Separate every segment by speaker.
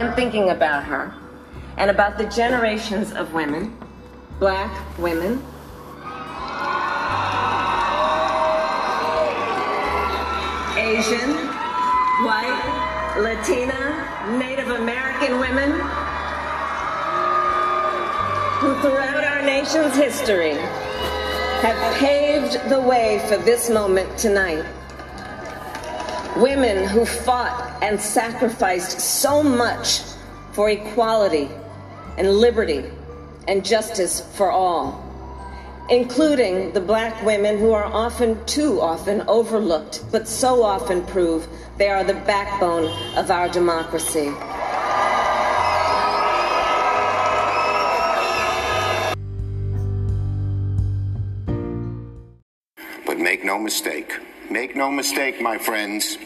Speaker 1: I'm thinking about her and about the generations of women, black women, Asian, white, Latina, Native American women who throughout our nation's history have paved the way for this moment tonight. Women who fought and sacrificed so much for equality and liberty and justice for all, including the black women who are often, too often, overlooked, but so often prove they are the backbone of our democracy.
Speaker 2: But make no mistake, make no mistake, my friends.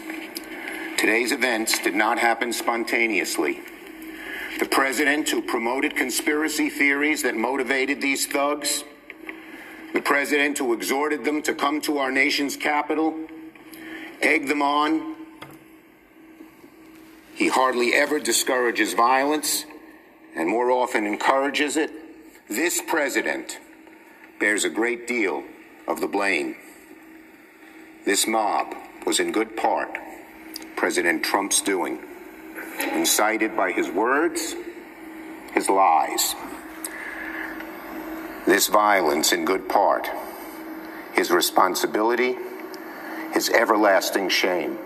Speaker 2: Today's events did not happen spontaneously. The president who promoted conspiracy theories that motivated these thugs, the president who exhorted them to come to our nation's capital, egged them on. He hardly ever discourages violence and more often encourages it. This president bears a great deal of the blame. This mob was in good part President Trump's doing, incited by his words, his lies. This violence, in good part, his responsibility, his everlasting shame.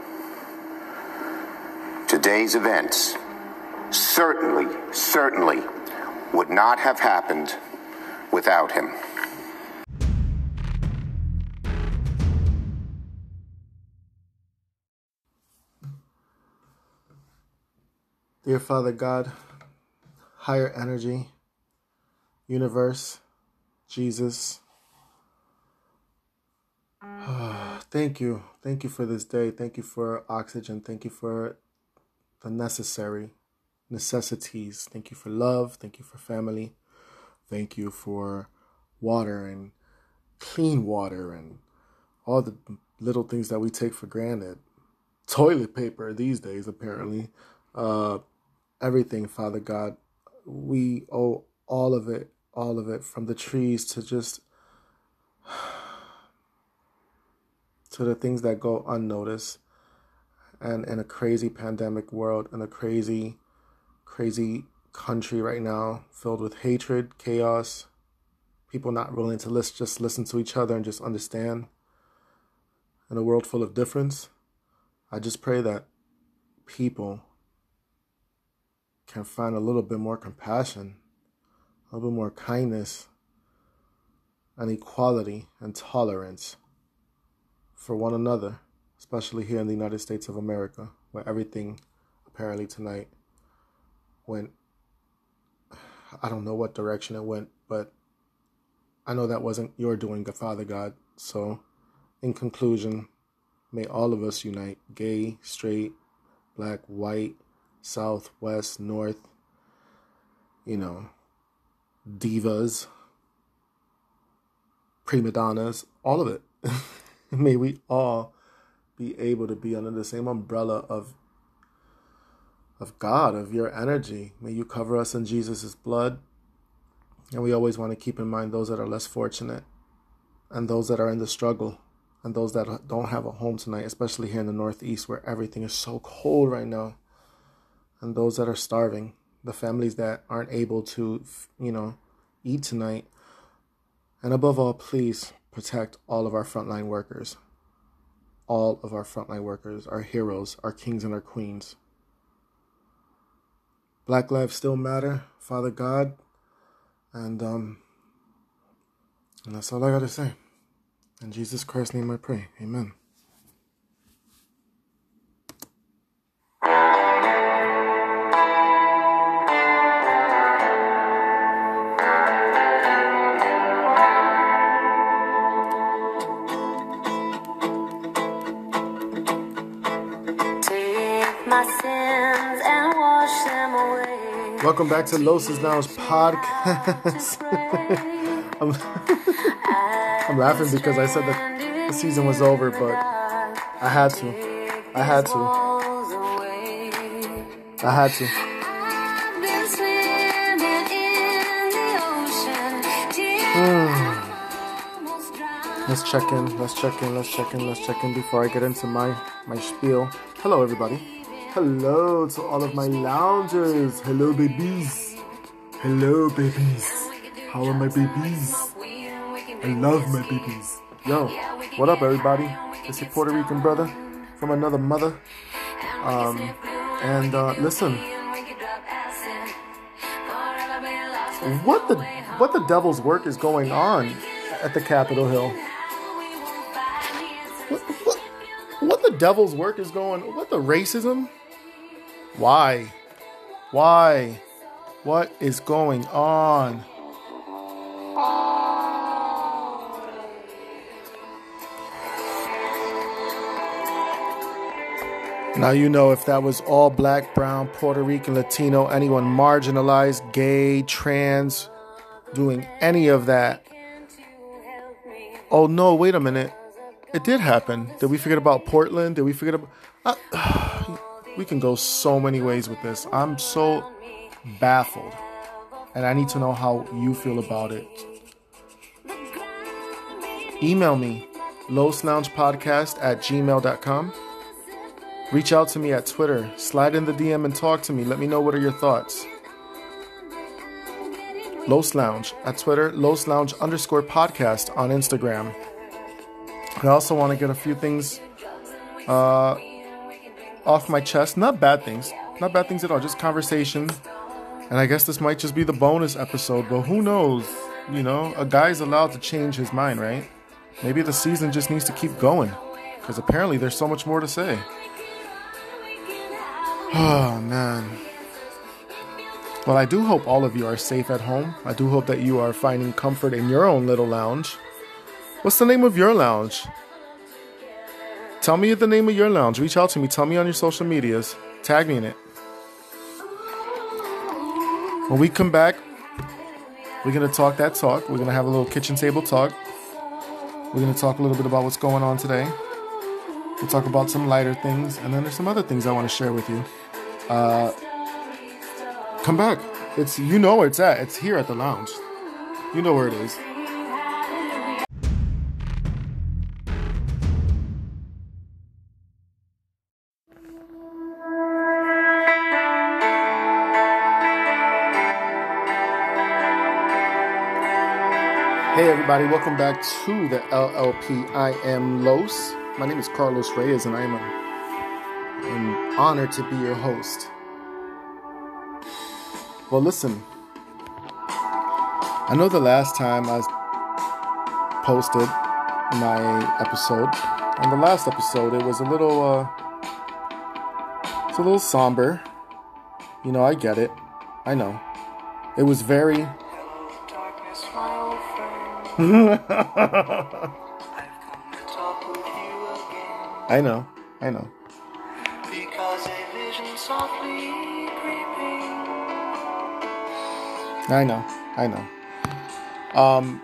Speaker 2: Today's events certainly, certainly would not have happened without him.
Speaker 3: Dear Father God, higher energy, universe, Jesus, thank you. Thank you for this day. Thank you for oxygen. Thank you for the necessary necessities. Thank you for love. Thank you for family. Thank you for water and clean water and all the little things that we take for granted. Toilet paper these days, apparently. Uh, everything, Father God. We owe all of it, all of it, from the trees to just to the things that go unnoticed. And in a crazy pandemic world, in a crazy, crazy country right now, filled with hatred, chaos, people not willing to list, just listen to each other and just understand. In a world full of difference, I just pray that people can find a little bit more compassion, a little bit more kindness and equality and tolerance for one another, especially here in the United States of America, where everything apparently tonight went, I don't know what direction it went, but I know that wasn't your doing, the Father God. So, in conclusion, may all of us unite gay, straight, black, white, south, west, north, you know, divas, prima donnas, all of it. May we all be able to be under the same umbrella of of God, of your energy. May you cover us in Jesus' blood. And we always want to keep in mind those that are less fortunate and those that are in the struggle and those that don't have a home tonight, especially here in the Northeast where everything is so cold right now and those that are starving, the families that aren't able to, you know, eat tonight. And above all, please protect all of our frontline workers. All of our frontline workers, our heroes, our kings and our queens. Black lives still matter, Father God. And um and that's all I gotta say. In Jesus Christ's name I pray. Amen. welcome back to Los Lounge podcast. I'm, I'm, laughing because I said that the season was over, but I had to. I had to. I had to. Hmm. Let's check in, let's check in, let's check in, let's check in before I get into my, my spiel. Hello, everybody. Hello to all of my loungers. Hello, babies. Hello, babies. How are my babies? I love my babies. Yo, what up, everybody? It's your Puerto Rican brother from another mother. Um, and uh, listen, what the what the devil's work is going on at the Capitol Hill? What, what, what the devil's work is going? What the racism? Why? Why? What is going on? Now, you know, if that was all black, brown, Puerto Rican, Latino, anyone marginalized, gay, trans, doing any of that. Oh, no, wait a minute. It did happen. Did we forget about Portland? Did we forget about. Uh, we can go so many ways with this. I'm so baffled. And I need to know how you feel about it. Email me, lowsloungepodcast at gmail.com. Reach out to me at Twitter. Slide in the DM and talk to me. Let me know what are your thoughts. Los Lounge at Twitter, Los Lounge underscore podcast on Instagram. I also want to get a few things uh, off my chest. Not bad things. Not bad things at all. Just conversation. And I guess this might just be the bonus episode, but who knows? You know, a guy's allowed to change his mind, right? Maybe the season just needs to keep going. Because apparently there's so much more to say. Oh, man. Well, I do hope all of you are safe at home. I do hope that you are finding comfort in your own little lounge. What's the name of your lounge? Tell me the name of your lounge. Reach out to me. Tell me on your social medias. Tag me in it. When we come back, we're going to talk that talk. We're going to have a little kitchen table talk. We're going to talk a little bit about what's going on today. We'll talk about some lighter things, and then there's some other things I want to share with you. Uh, come back. It's you know where it's at. It's here at the lounge. You know where it is. Everybody, welcome back to the LLP. I am Los. My name is Carlos Reyes, and I am an honored to be your host. Well, listen. I know the last time I posted my episode, on the last episode, it was a little, uh, it's a little somber. You know, I get it. I know. It was very. I know, I know. I know, I know. Um,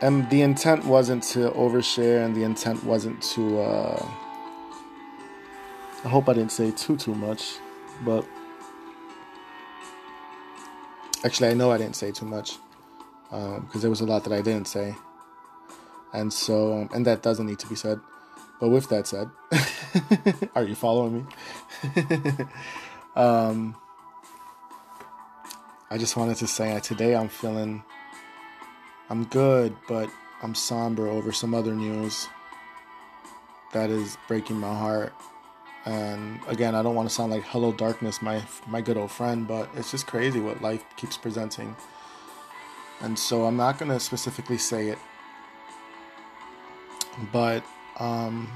Speaker 3: and the intent wasn't to overshare, and the intent wasn't to. Uh, I hope I didn't say too too much, but actually, I know I didn't say too much because um, there was a lot that I didn't say, and so and that doesn't need to be said. But with that said, are you following me? um, I just wanted to say today I'm feeling I'm good, but I'm somber over some other news that is breaking my heart. And again, I don't want to sound like hello darkness, my my good old friend, but it's just crazy what life keeps presenting. And so I'm not going to specifically say it, but um,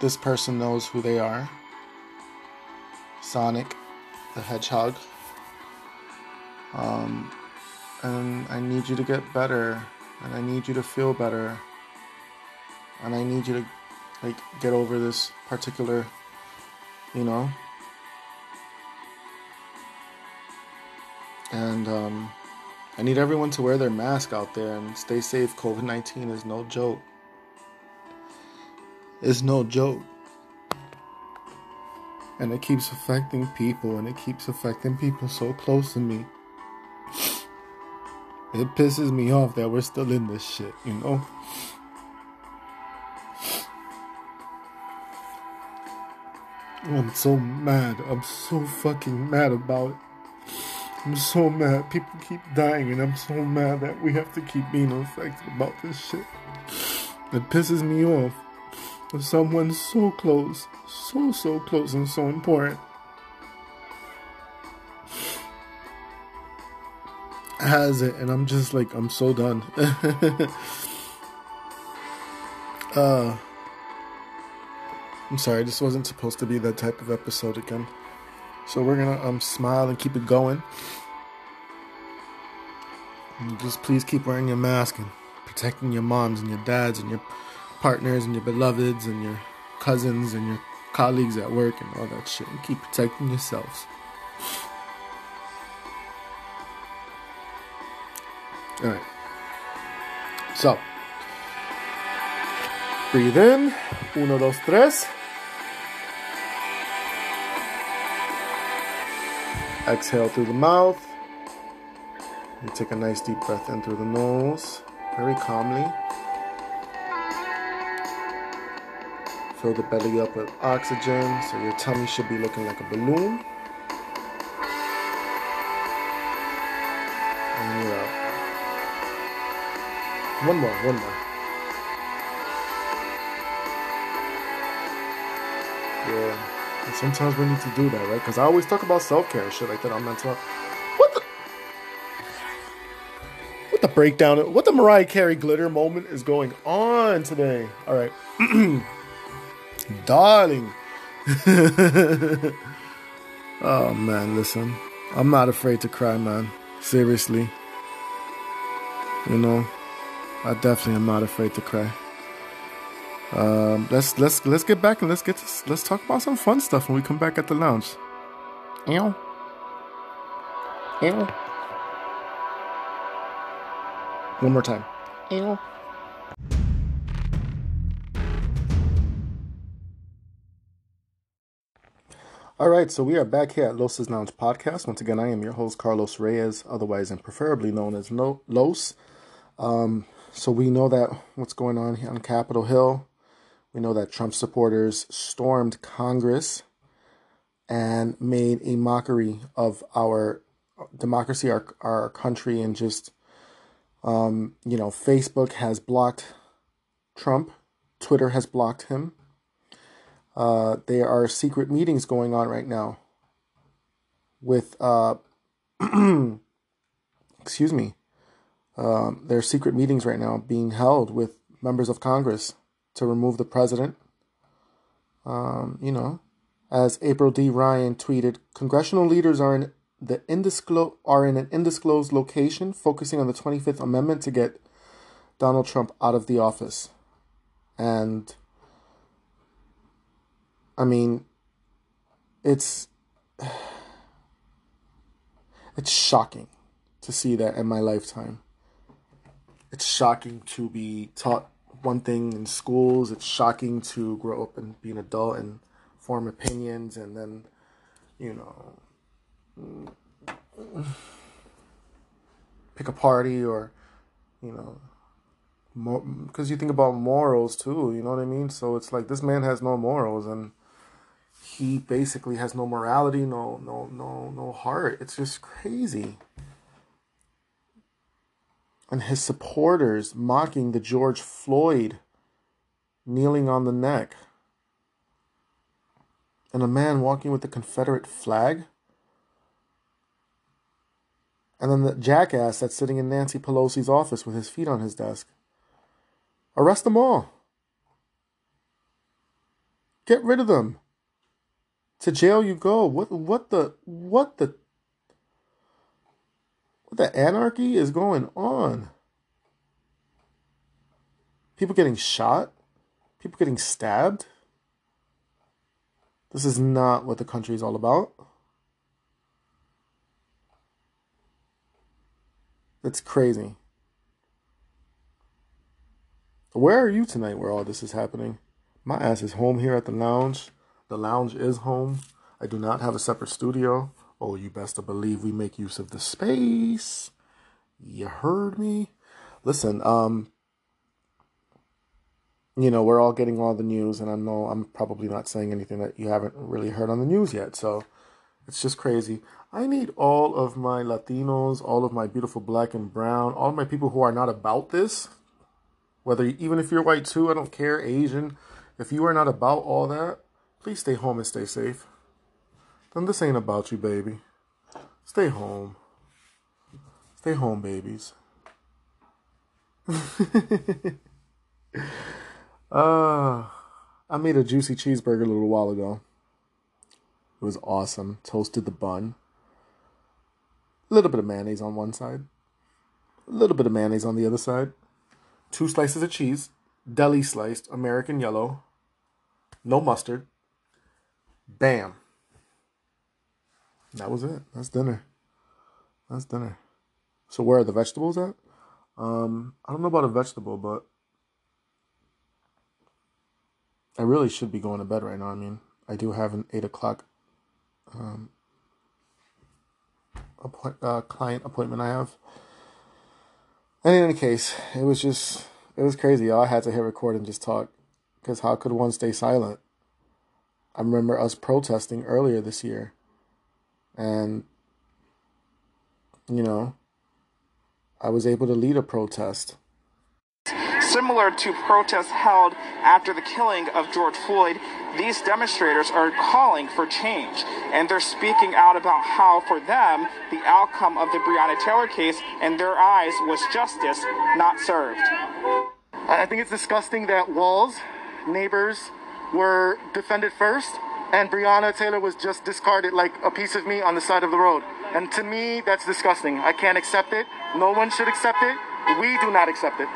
Speaker 3: this person knows who they are. Sonic the Hedgehog. Um, and I need you to get better, and I need you to feel better, and I need you to like get over this particular, you know. And um, I need everyone to wear their mask out there and stay safe. COVID 19 is no joke. It's no joke. And it keeps affecting people, and it keeps affecting people so close to me. It pisses me off that we're still in this shit, you know? I'm so mad. I'm so fucking mad about it. I'm so mad. People keep dying, and I'm so mad that we have to keep being affected about this shit. It pisses me off. If someone so close, so, so close, and so important has it, and I'm just like, I'm so done. uh, I'm sorry, this wasn't supposed to be that type of episode again. So we're gonna um smile and keep it going. And just please keep wearing your mask and protecting your moms and your dads and your partners and your beloveds and your cousins and your colleagues at work and all that shit. And keep protecting yourselves. Alright. So breathe in. Uno, dos, tres. Exhale through the mouth. You take a nice deep breath in through the nose, very calmly. Fill the belly up with oxygen, so your tummy should be looking like a balloon. And you're out. One more, one more. Yeah. And sometimes we need to do that, right? Because I always talk about self care and shit like that on mental. What The breakdown? What the Mariah Carey glitter moment is going on today? All right, darling. oh man, listen. I'm not afraid to cry, man. Seriously. You know, I definitely am not afraid to cry. Um, let's let's let's get back and let's get to, let's talk about some fun stuff when we come back at the lounge. Ew. Ew. One more time. Ew. All right, so we are back here at Los's Lounge Podcast. Once again, I am your host, Carlos Reyes, otherwise and preferably known as Los. Um, so we know that what's going on here on Capitol Hill we know that Trump supporters stormed Congress and made a mockery of our democracy, our, our country, and just, um, you know, Facebook has blocked Trump, Twitter has blocked him. Uh, there are secret meetings going on right now with, uh, excuse me, um, there are secret meetings right now being held with members of Congress to remove the president. Um, you know, as April D. Ryan tweeted, congressional leaders are in the indisclo- are in an undisclosed location, focusing on the 25th Amendment to get Donald Trump out of the office. And I mean, it's it's shocking to see that in my lifetime. It's shocking to be taught one thing in schools. It's shocking to grow up and be an adult and form opinions and then, you know, pick a party or, you know, because you think about morals too, you know what I mean? So it's like this man has no morals and he basically has no morality, no no no no heart. It's just crazy and his supporters mocking the George Floyd kneeling on the neck, and a man walking with the Confederate flag. And then the jackass that's sitting in Nancy Pelosi's office with his feet on his desk. Arrest them all. Get rid of them. To jail you go. What what the what the what the anarchy is going on? People getting shot? People getting stabbed? This is not what the country is all about. It's crazy. Where are you tonight where all this is happening? My ass is home here at the lounge. The lounge is home. I do not have a separate studio. Oh, you best to believe we make use of the space. You heard me? Listen, um, you know, we're all getting all the news, and I know I'm probably not saying anything that you haven't really heard on the news yet. So it's just crazy. I need all of my Latinos, all of my beautiful black and brown, all my people who are not about this, whether even if you're white too, I don't care, Asian, if you are not about all that, please stay home and stay safe. Then this ain't about you, baby. Stay home. Stay home, babies. uh, I made a juicy cheeseburger a little while ago. It was awesome. Toasted the bun. A little bit of mayonnaise on one side. A little bit of mayonnaise on the other side. Two slices of cheese. Deli sliced, American yellow. No mustard. Bam. That was it. That's dinner. That's dinner. So where are the vegetables at? Um, I don't know about a vegetable, but I really should be going to bed right now. I mean, I do have an eight o'clock um, appoint, uh, client appointment I have. And in any case, it was just it was crazy. I had to hit record and just talk because how could one stay silent? I remember us protesting earlier this year, and you know, I was able to lead a protest
Speaker 4: Similar to protests held after the killing of George Floyd, these demonstrators are calling for change. And they're speaking out about how, for them, the outcome of the Breonna Taylor case in their eyes was justice not served.
Speaker 5: I think it's disgusting that Walls, neighbors, were defended first, and Breonna Taylor was just discarded like a piece of meat on the side of the road. And to me, that's disgusting. I can't accept it. No one should accept it. We do not accept it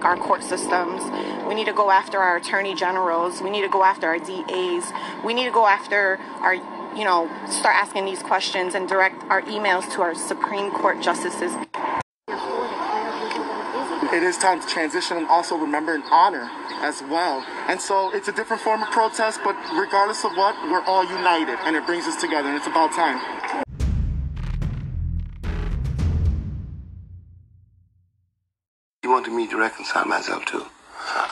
Speaker 6: our court systems. We need to go after our attorney generals. We need to go after our DAs. We need to go after our, you know, start asking these questions and direct our emails to our Supreme Court justices.
Speaker 5: It is time to transition and also remember and honor as well. And so it's a different form of protest, but regardless of what, we're all united and it brings us together, and it's about time.
Speaker 7: You wanted me to reconcile myself to.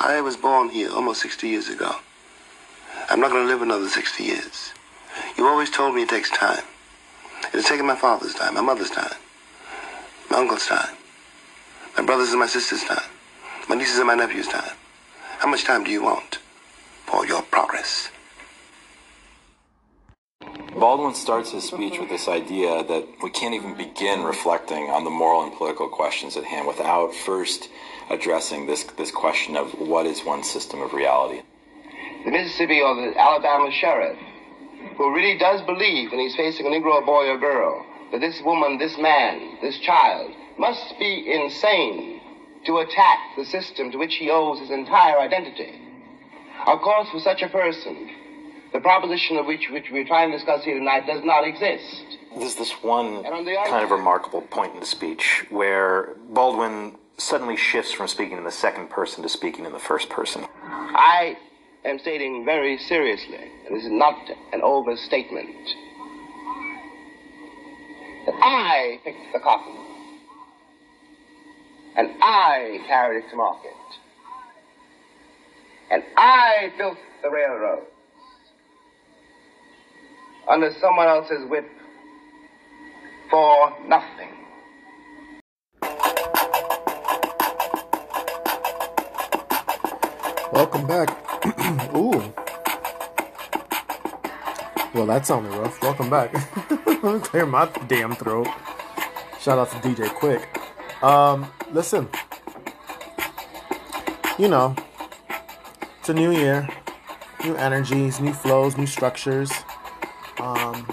Speaker 7: I was born here almost 60 years ago. I'm not going to live another 60 years. You always told me it takes time. It has taken my father's time, my mother's time, my uncle's time, my brother's and my sister's time, my nieces and my nephew's time. How much time do you want for your progress?
Speaker 8: Baldwin starts his speech with this idea that we can't even begin reflecting on the moral and political questions at hand without first addressing this, this question of what is one system of reality.
Speaker 7: The Mississippi or the Alabama sheriff, who really does believe when he's facing a Negro boy or girl, that this woman, this man, this child must be insane to attack the system to which he owes his entire identity. Of course, for such a person, the proposition of which, which we're trying to discuss here tonight does not exist.
Speaker 8: There's this one kind of remarkable point in the speech where Baldwin suddenly shifts from speaking in the second person to speaking in the first person.
Speaker 7: I am stating very seriously, and this is not an overstatement, that I picked the cotton, and I carried it to market, and I built the railroad under someone else's whip for nothing.
Speaker 3: Welcome back. Ooh. Well, that sounded rough. Welcome back. Clear my damn throat. Shout out to DJ Quik. Um, listen. You know, it's a new year, new energies, new flows, new structures. Um,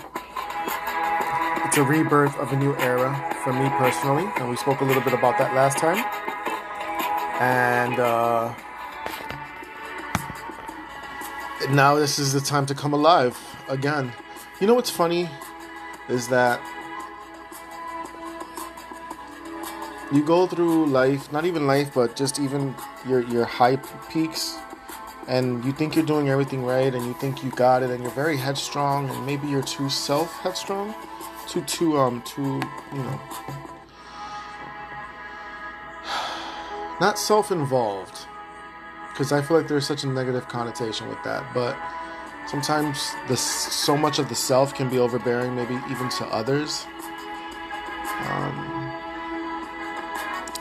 Speaker 3: it's a rebirth of a new era for me personally, and we spoke a little bit about that last time. And uh, now this is the time to come alive again. You know what's funny is that you go through life, not even life, but just even your your high peaks and you think you're doing everything right and you think you got it and you're very headstrong and maybe you're too self headstrong too too um too you know not self-involved because I feel like there's such a negative connotation with that, but sometimes the so much of the self can be overbearing, maybe even to others. Um,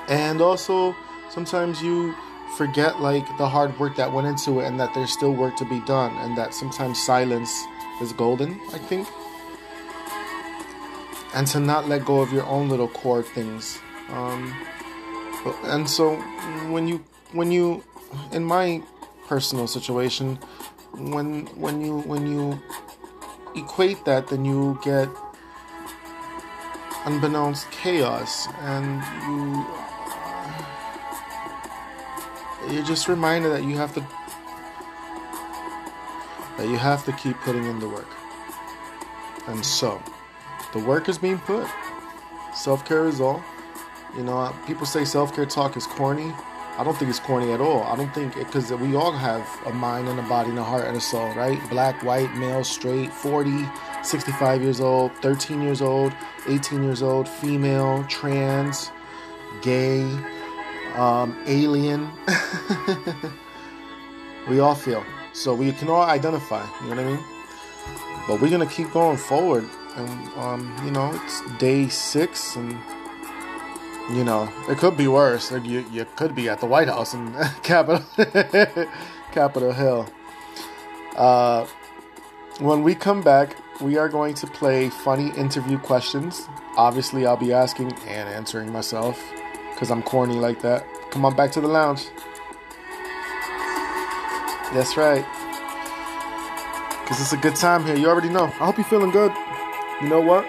Speaker 3: and also, sometimes you forget like the hard work that went into it, and that there's still work to be done, and that sometimes silence is golden. I think, and to not let go of your own little core things. Um, and so when you when you in my personal situation when when you when you equate that then you get unbeknownst chaos and you you're just reminded that you have to that you have to keep putting in the work. And so the work is being put. Self-care is all. You know, uh, people say self care talk is corny. I don't think it's corny at all. I don't think because we all have a mind and a body and a heart and a soul, right? Black, white, male, straight, 40, 65 years old, 13 years old, 18 years old, female, trans, gay, um, alien. we all feel. So we can all identify, you know what I mean? But we're going to keep going forward. And, um, you know, it's day six and you know, it could be worse. You you could be at the White House in Capitol Capitol Hill. Uh, when we come back, we are going to play funny interview questions. Obviously, I'll be asking and answering myself because I'm corny like that. Come on back to the lounge. That's right. Because it's a good time here. You already know. I hope you're feeling good. You know what?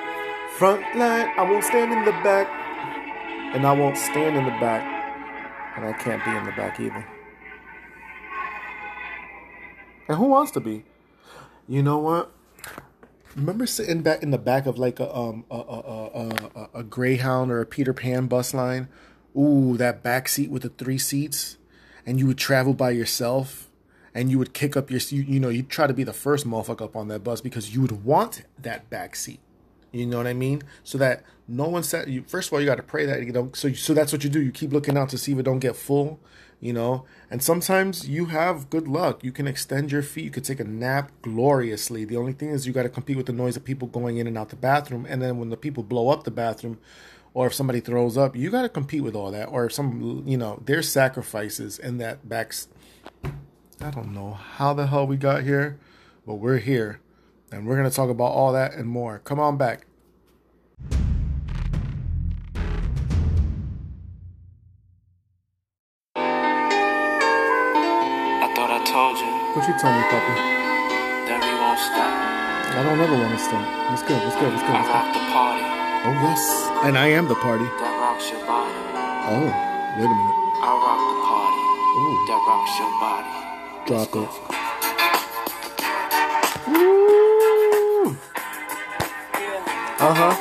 Speaker 3: Front line, I won't stand in the back. And I won't stand in the back. And I can't be in the back either. And who wants to be? You know what? Remember sitting back in the back of like a um a a, a, a, a Greyhound or a Peter Pan bus line? Ooh, that back seat with the three seats, and you would travel by yourself, and you would kick up your you, you know you'd try to be the first motherfucker up on that bus because you would want that back seat. You know what I mean? So that no one said you. First of all, you got to pray that you don't. So so that's what you do. You keep looking out to see if it don't get full. You know, and sometimes you have good luck. You can extend your feet. You could take a nap gloriously. The only thing is you got to compete with the noise of people going in and out the bathroom. And then when the people blow up the bathroom, or if somebody throws up, you got to compete with all that. Or if some, you know, there's sacrifices in that backs. I don't know how the hell we got here, but we're here. And we're going to talk about all that and more. Come on back.
Speaker 9: I thought I told you
Speaker 3: What you told me, Papa?
Speaker 9: that we won't stop.
Speaker 3: I don't ever want to stop. Let's go. Let's go. Let's go.
Speaker 9: I
Speaker 3: Let's go.
Speaker 9: rock the party
Speaker 3: Oh yes, and I am the party.
Speaker 9: that rocks your body.
Speaker 3: Oh, wait a minute.
Speaker 9: I rock the party
Speaker 3: Ooh,
Speaker 9: that rocks your body.
Speaker 3: drop it. Woo! Uh huh.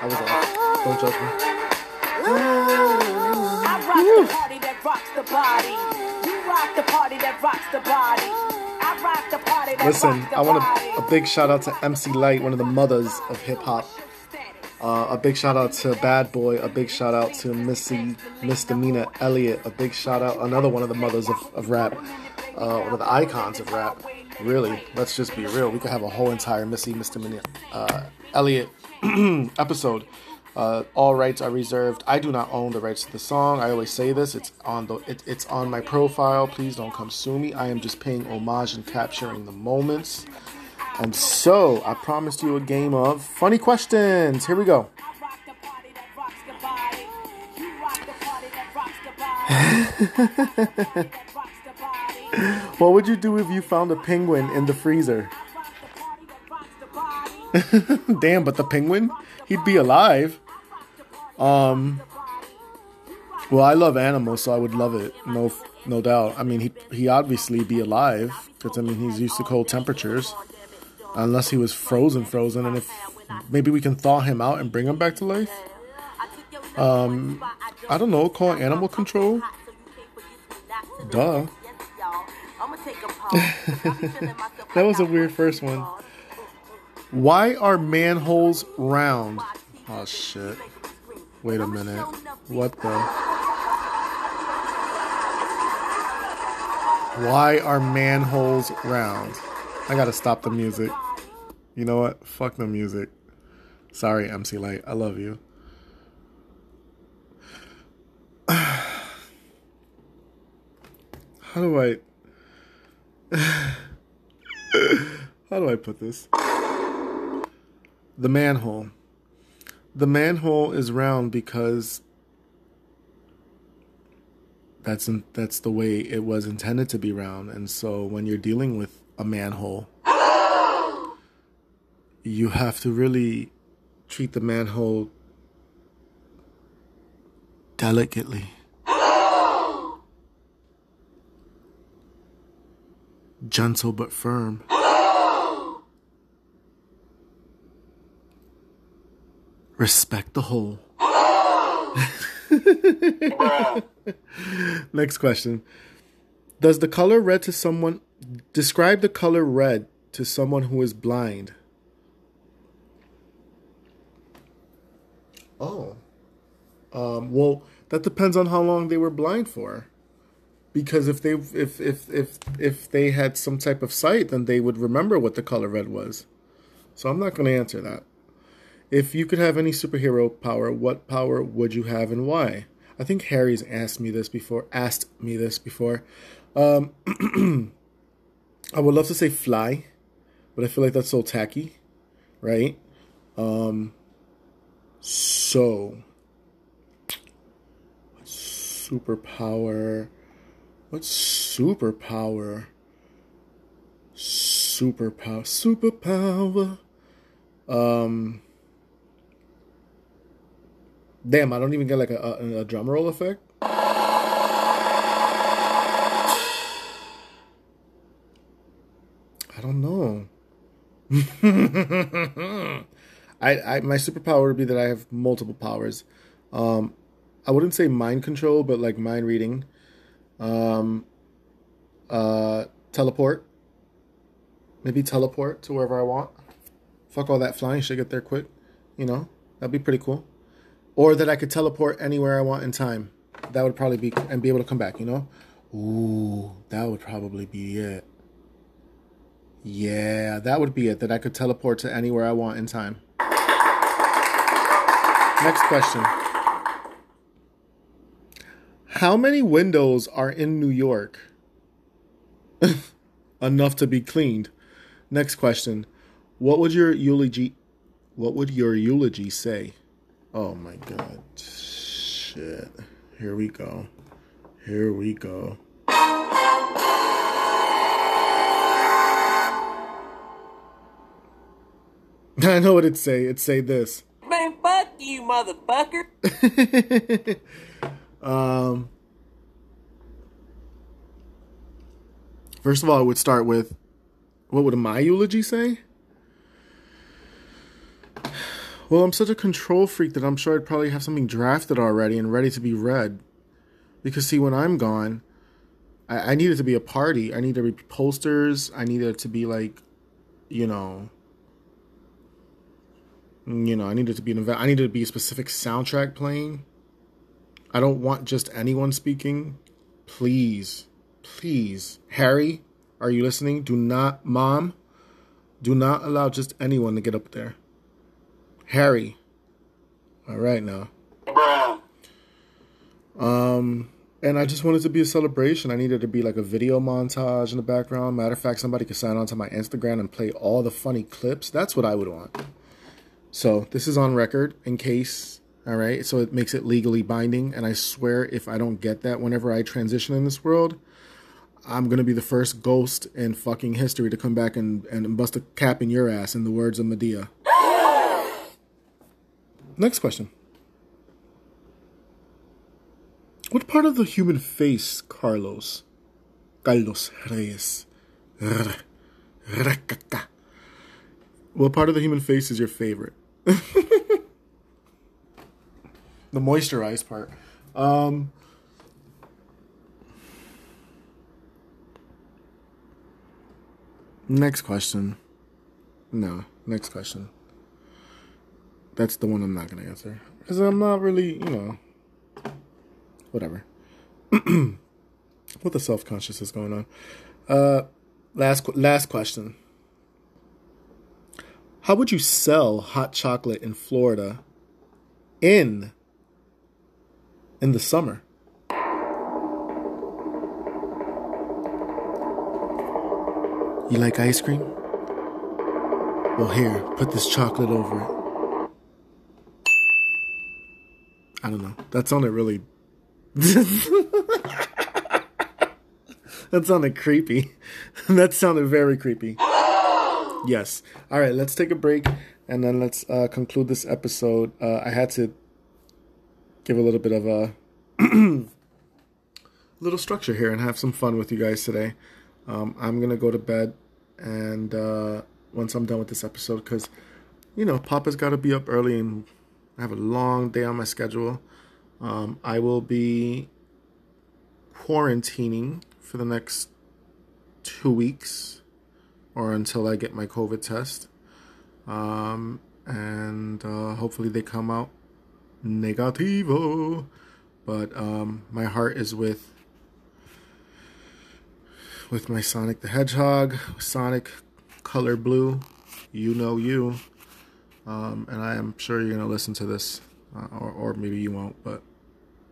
Speaker 3: I was off. Don't judge me.
Speaker 10: I rock the party that rocks the body. You rock the party that rocks the body. I rock the party that
Speaker 3: Listen, I want a, a big shout out to MC Lyte, one of the mothers of hip hop. Uh, a big shout out to Bad Boy. A big shout out to Missy Misdemeanor Elliott. A big shout out, another one of the mothers of, of rap. Uh, one of the icons of rap. Really, let's just be real. We could have a whole entire Missy Mr. Misdemeanor uh, Elliott episode. Uh, all rights are reserved. I do not own the rights to the song. I always say this. It's on the it, it's on my profile. Please don't come sue me. I am just paying homage and capturing the moments. And so I promised you a game of funny questions. Here we go. What would you do if you found a penguin in the freezer? Damn, but the penguin, he'd be alive. Um. Well, I love animals, so I would love it. No, no doubt. I mean, he he obviously be alive because I mean he's used to cold temperatures, unless he was frozen, frozen. And if maybe we can thaw him out and bring him back to life. Um, I don't know. Call animal control. Duh. that was a weird first one. Why are manholes round? Oh shit. Wait a minute. What the? Why are manholes round? I gotta stop the music. You know what? Fuck the music. Sorry, MC Lyte. I love you. How do I. How do I put this? The manhole. The manhole is round because that's in, that's the way it was intended to be round, and so when you're dealing with a manhole, you have to really treat the manhole delicately. Gentle but firm. Respect the whole. Next question. Does the color red to someone describe the color red to someone who is blind? Oh. Um, well, that depends on how long they were blind for. Because if they if if if if they had some type of sight, then they would remember what the color red was. So I'm not going to answer that. If you could have any superhero power, what power would you have and why? I think Harry's asked me this before. Asked me this before. Um, I would love to say fly, but I feel like that's so tacky, right? Um, so, superpower. What superpower? Superpower. Superpower. Um. Damn, I don't even get like a, a, a drum roll effect. I don't know. I, I my superpower would be that I have multiple powers. Um, I wouldn't say mind control, but like mind reading. Um, uh, teleport. Maybe teleport to wherever I want. Fuck all that flying shit. Get there quick. You know, that'd be pretty cool. Or that I could teleport anywhere I want in time. That would probably be and be able to come back. You know. Ooh, that would probably be it. Yeah, that would be it. That I could teleport to anywhere I want in time. Next question. How many windows are in New York? Enough to be cleaned. Next question. What would your eulogy what would your eulogy say? Oh my god. Shit. Here we go. Here we go. I know what it'd say. It'd say this.
Speaker 10: Man, fuck you, motherfucker.
Speaker 3: Um, first of all, I would start with what would my eulogy say? Well, I'm such a control freak that I'm sure I'd probably have something drafted already and ready to be read. Because, see, when I'm gone, I, I need it to be a party. I need to be posters. I need it to be like, you know, you know, I need it to be an event. I need to be a specific soundtrack playing. I don't want just anyone speaking. Please, please, Harry, are you listening? Do not, mom, do not allow just anyone to get up there. Harry. All right now. Um, and I just wanted to be a celebration. I needed to be like a video montage in the background. Matter of fact, somebody could sign on to my Instagram and play all the funny clips. That's what I would want. So this is on record in case all right, so it makes it legally binding. And I swear, if I don't get that whenever I transition in this world, I'm gonna be the first ghost in fucking history to come back and, and bust a cap in your ass, in the words of Madea. Next question. What part of the human face, Carlos? Carlos Reyes. What part of the human face is your favorite? the moisturized part. Um, next question. No, next question. that's the one I'm not gonna answer because I'm not really, you know, whatever. what the self conscious is going on. Uh, last last question. How would you sell hot chocolate in Florida in in the summer? You like ice cream? Well, here, put this chocolate over it. I don't know. That sounded really. that sounded creepy. that sounded very creepy. Yes. All right, let's take a break and then let's uh, conclude this episode. Uh, I had to give a little bit of a little structure here and have some fun with you guys today. Um, I'm gonna go to bed, and uh, once I'm done with this episode, because you know Papa's got to be up early and I have a long day on my schedule. Um, I will be quarantining for the next two weeks, or until I get my COVID test, um, and uh, hopefully they come out negativo. But um, my heart is with with my Sonic the Hedgehog, Sonic Color Blue, You Know You. Um, and I am sure you're going to listen to this, uh, or, or maybe you won't, but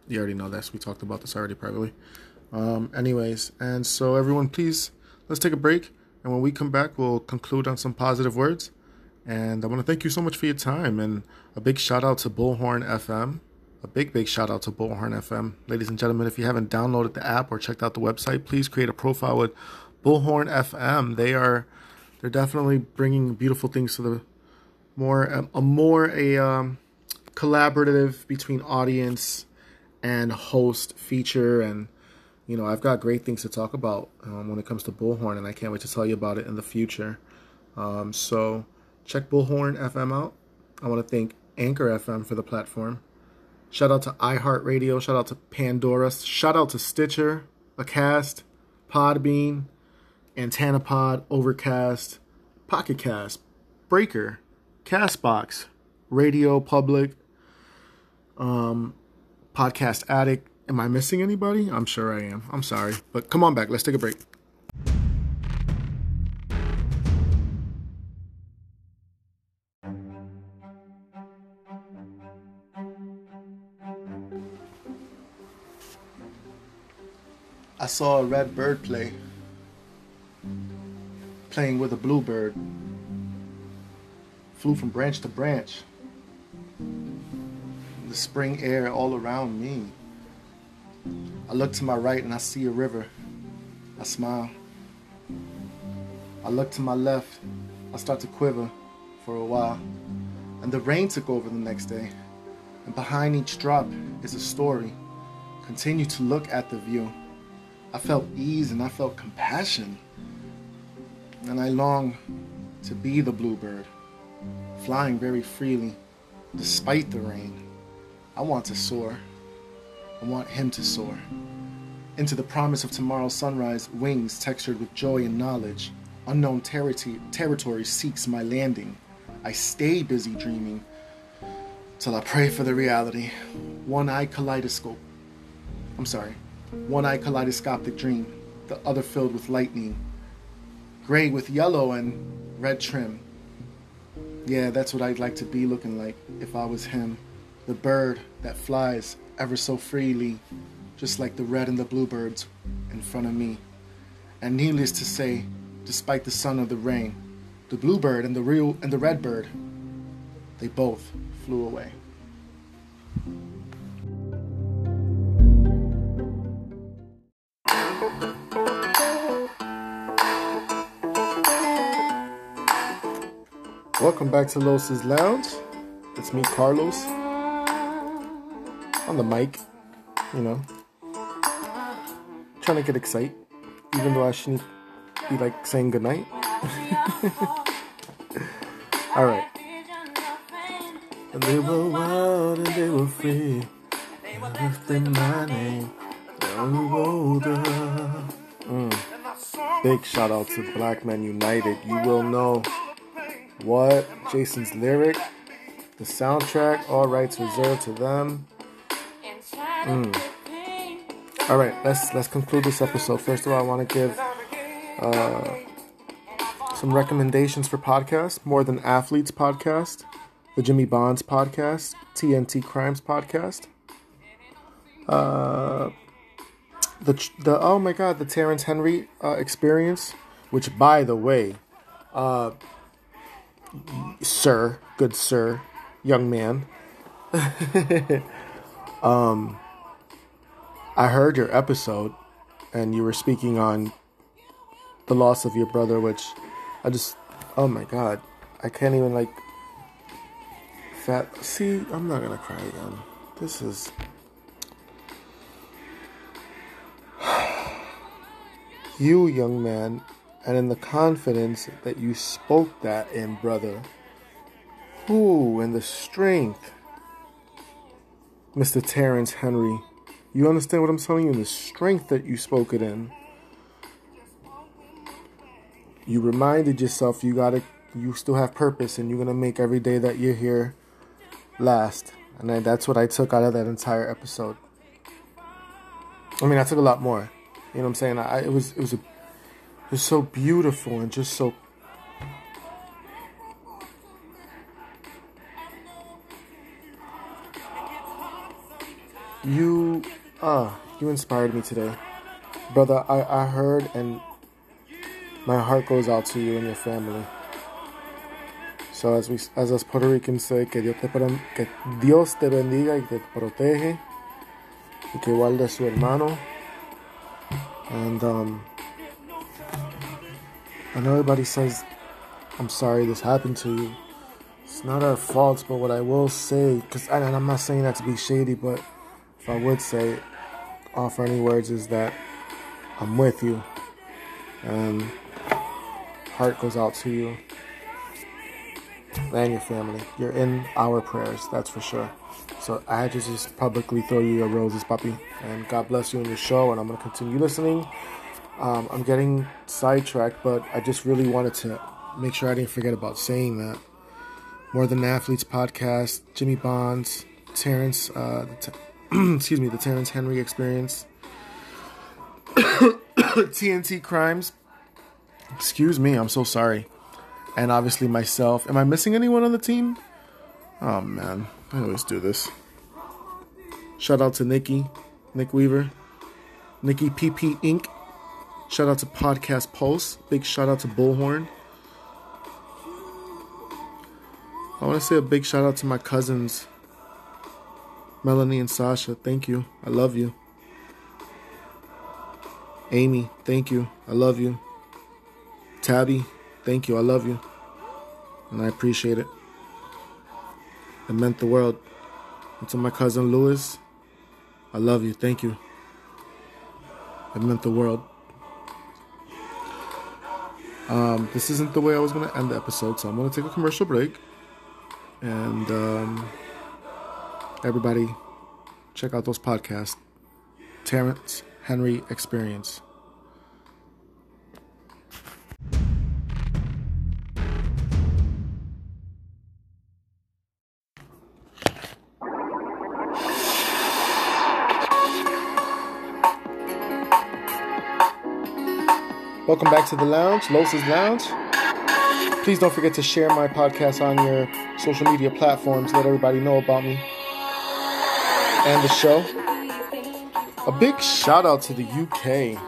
Speaker 3: you already know this. We talked about this already privately. Um, anyways, and so everyone, please, let's take a break. And when we come back, we'll conclude on some positive words. And I want to thank you so much for your time. And a big shout out to Bullhorn FM a big, big shout out to Bullhorn FM. Ladies and gentlemen, if you haven't downloaded the app or checked out the website, please create a profile with Bullhorn FM. They are, they're definitely bringing beautiful things to the more, a, more a um, collaborative between audience and host feature. And, you know, I've got great things to talk about um, when it comes to Bullhorn, and I can't wait to tell you about it in the future. Um, so check Bullhorn FM out. I want to thank Anchor FM for the platform. Shout out to iHeartRadio. Shout out to Pandora. Shout out to Stitcher, Acast, Podbean, AntennaPod, Overcast, Pocket Cast, Breaker, Castbox, Radio Public, um, Podcast Addict. Am I missing anybody? I'm sure I am. I'm sorry. But come on back. Let's take a break. I saw a red bird play, playing with a bluebird. Flew from branch to branch. The spring air all around me. I look to my right and I see a river. I smile. I look to my left. I start to quiver for a while. And the rain took over the next day. And behind each drop is a story. Continue to look at the view. I felt ease and I felt compassion. And I long to be the bluebird, flying very freely despite the rain. I want to soar. I want him to soar. Into the promise of tomorrow's sunrise, wings textured with joy and knowledge. Unknown territory, territory seeks my landing. I stay busy dreaming till I pray for the reality. One eye kaleidoscope. I'm sorry. One eye kaleidoscopic dream, the other filled with lightning. Gray with yellow and red trim. Yeah, that's what I'd like to be looking like if I was him. The bird that flies ever so freely, just like the red and the bluebirds in front of me. And needless to say, despite the sun or the rain, the bluebird and the real and the red bird, they both flew away. Welcome back to Los's Lounge. It's me, Carlos, on the mic. You know, trying to get excited, even though I shouldn't be like saying goodnight. All right. And they were wild and they were free. They lifted my name road. Mm. Big shout out to Black Men United. You will know what Jason's lyric The soundtrack, all rights reserved to them. Mm. All right, let's let's conclude this episode. First of all, I want to give uh, some recommendations for podcasts. More Than Athletes podcast, the Jimmy Bonds podcast, TNT Crimes podcast. Uh, the the oh my god, the Terrence Henry uh, experience, which by the way, uh, sir, good sir, young man. um, I heard your episode, and you were speaking on the loss of your brother, which I just, oh my god, I can't even like. Fat. See, I'm not gonna cry again. This is. you, young man, and in the confidence that you spoke that in, brother. Ooh, and the strength. Mr. Terrence Henry. You understand what I'm telling you? The strength that you spoke it in. You reminded yourself you gotta you still have purpose and you're gonna make every day that you're here last. And that's what I took out of that entire episode. I mean I took a lot more. You know what I'm saying? I it was it was a was so beautiful and just so you uh you inspired me today. Brother i i heard and my heart goes out to you and your family. So as we as us puerto ricans say que dios te, que dios te bendiga y te protege y que guarde a su hermano. And um I know everybody says, I'm sorry this happened to you. It's not our faults, but what I will say, because and I'm not saying that to be shady, but if I would say, offer any words, is that I'm with you. And heart goes out to you and your family. You're in our prayers, that's for sure. So I had to just publicly throw you your roses, puppy. And God bless you in your show, and I'm going to continue listening. Um, I'm getting sidetracked, but I just really wanted to make sure I didn't forget about saying that. More Than Athletes podcast, Jimmy Bonds, Terrence, uh, excuse me, the Terrence Henry experience, TNT Crimes. Excuse me, I'm so sorry. And obviously myself. Am I missing anyone on the team? Oh man, I always do this. Shout out to Nikki, Nick Weaver, Nikki PP Inc. Shout out to Podcast Pulse. Big shout out to Bullhorn. I want to say a big shout out to my cousins, Melanie and Sasha. Thank you. I love you. Amy, thank you. I love you. Tabby, thank you. I love you. And I appreciate it. It meant the world. And to my cousin Lewis, I love you. Thank you. It meant the world. Um, this isn't the way I was going to end the episode, so I'm going to take a commercial break. And um, everybody, check out those podcasts Terrence Henry Experience. To the lounge, Los's Lounge. Please don't forget to share my podcast on your social media platforms. Let everybody know about me and the show. A big shout out to the UK.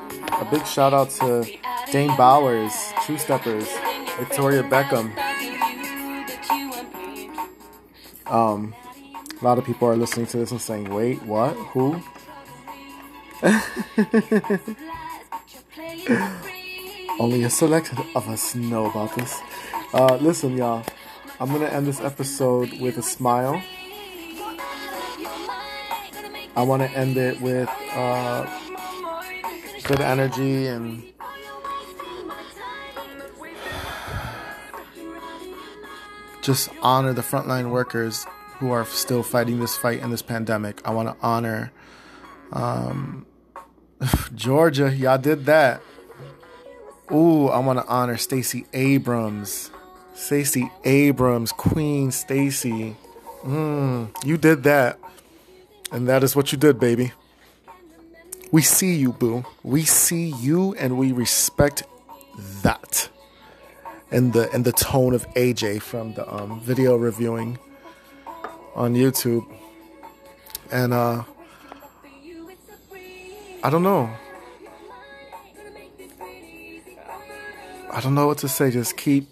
Speaker 3: A big shout out to Dane Bowers, True Steppers, Victoria Beckham. Um, a lot of people are listening to this and saying, "Wait, what? Who?" Only a select of us know about this. Uh, listen, y'all. I'm gonna end this episode with a smile. I want to end it with uh, good energy and just honor the frontline workers who are still fighting this fight in this pandemic. I want to honor um, Georgia. Y'all did that. Ooh, I want to honor Stacey Abrams. Stacey Abrams, Queen Stacey. Mm, you did that. And that is what you did, baby. We see you, boo. We see you and we respect that. And the and the tone of AJ from the um, video reviewing on YouTube. And uh I don't know. I don't know what to say. Just keep.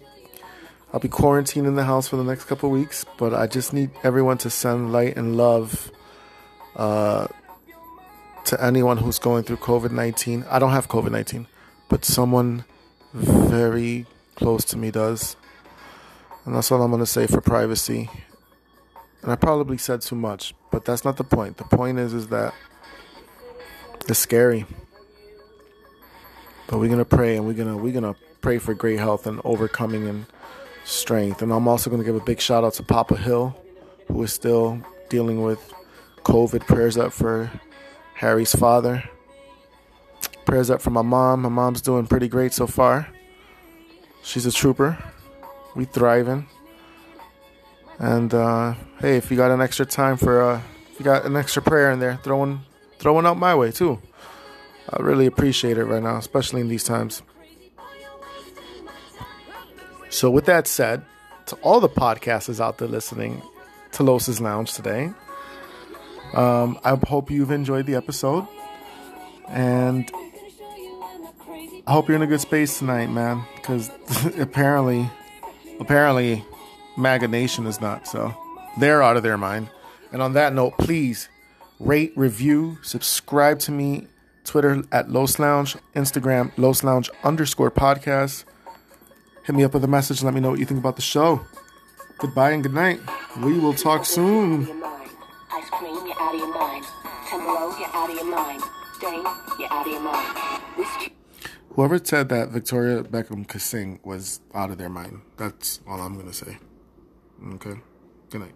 Speaker 3: I'll be quarantined in the house for the next couple weeks, but I just need everyone to send light and love uh, to anyone who's going through COVID 19. I don't have COVID 19, but someone very close to me does. And that's all I'm going to say for privacy. And I probably said too much, but that's not the point. The point is, is that it's scary. But we're gonna pray and we're gonna we're gonna pray for great health and overcoming and strength. And I'm also gonna give a big shout out to Papa Hill, who is still dealing with COVID. Prayers up for Harry's father. Prayers up for my mom. My mom's doing pretty great so far. She's a trooper. We thriving. And uh, hey, if you got an extra time for uh, if you got an extra prayer in there, throwing throwing out my way too. I really appreciate it right now, especially in these times. So, with that said, to all the podcasters out there listening to Los's Lounge today, um, I hope you've enjoyed the episode. And I hope you're in a good space tonight, man. Because apparently, apparently, MAGA Nation is not. So they're out of their mind. And on that note, please rate, review, subscribe to me. Twitter at Los Lounge, Instagram Los Lounge underscore podcast. Hit me up with a message and let me know what you think about the show. Goodbye and good night. We will talk soon.
Speaker 11: Ice cream, you're out of your mind. You're out of your mind. Dane, you're out of your mind.
Speaker 3: Whoever said that Victoria Beckham could sing was out of their mind. That's all I'm going to say. Okay? Good night.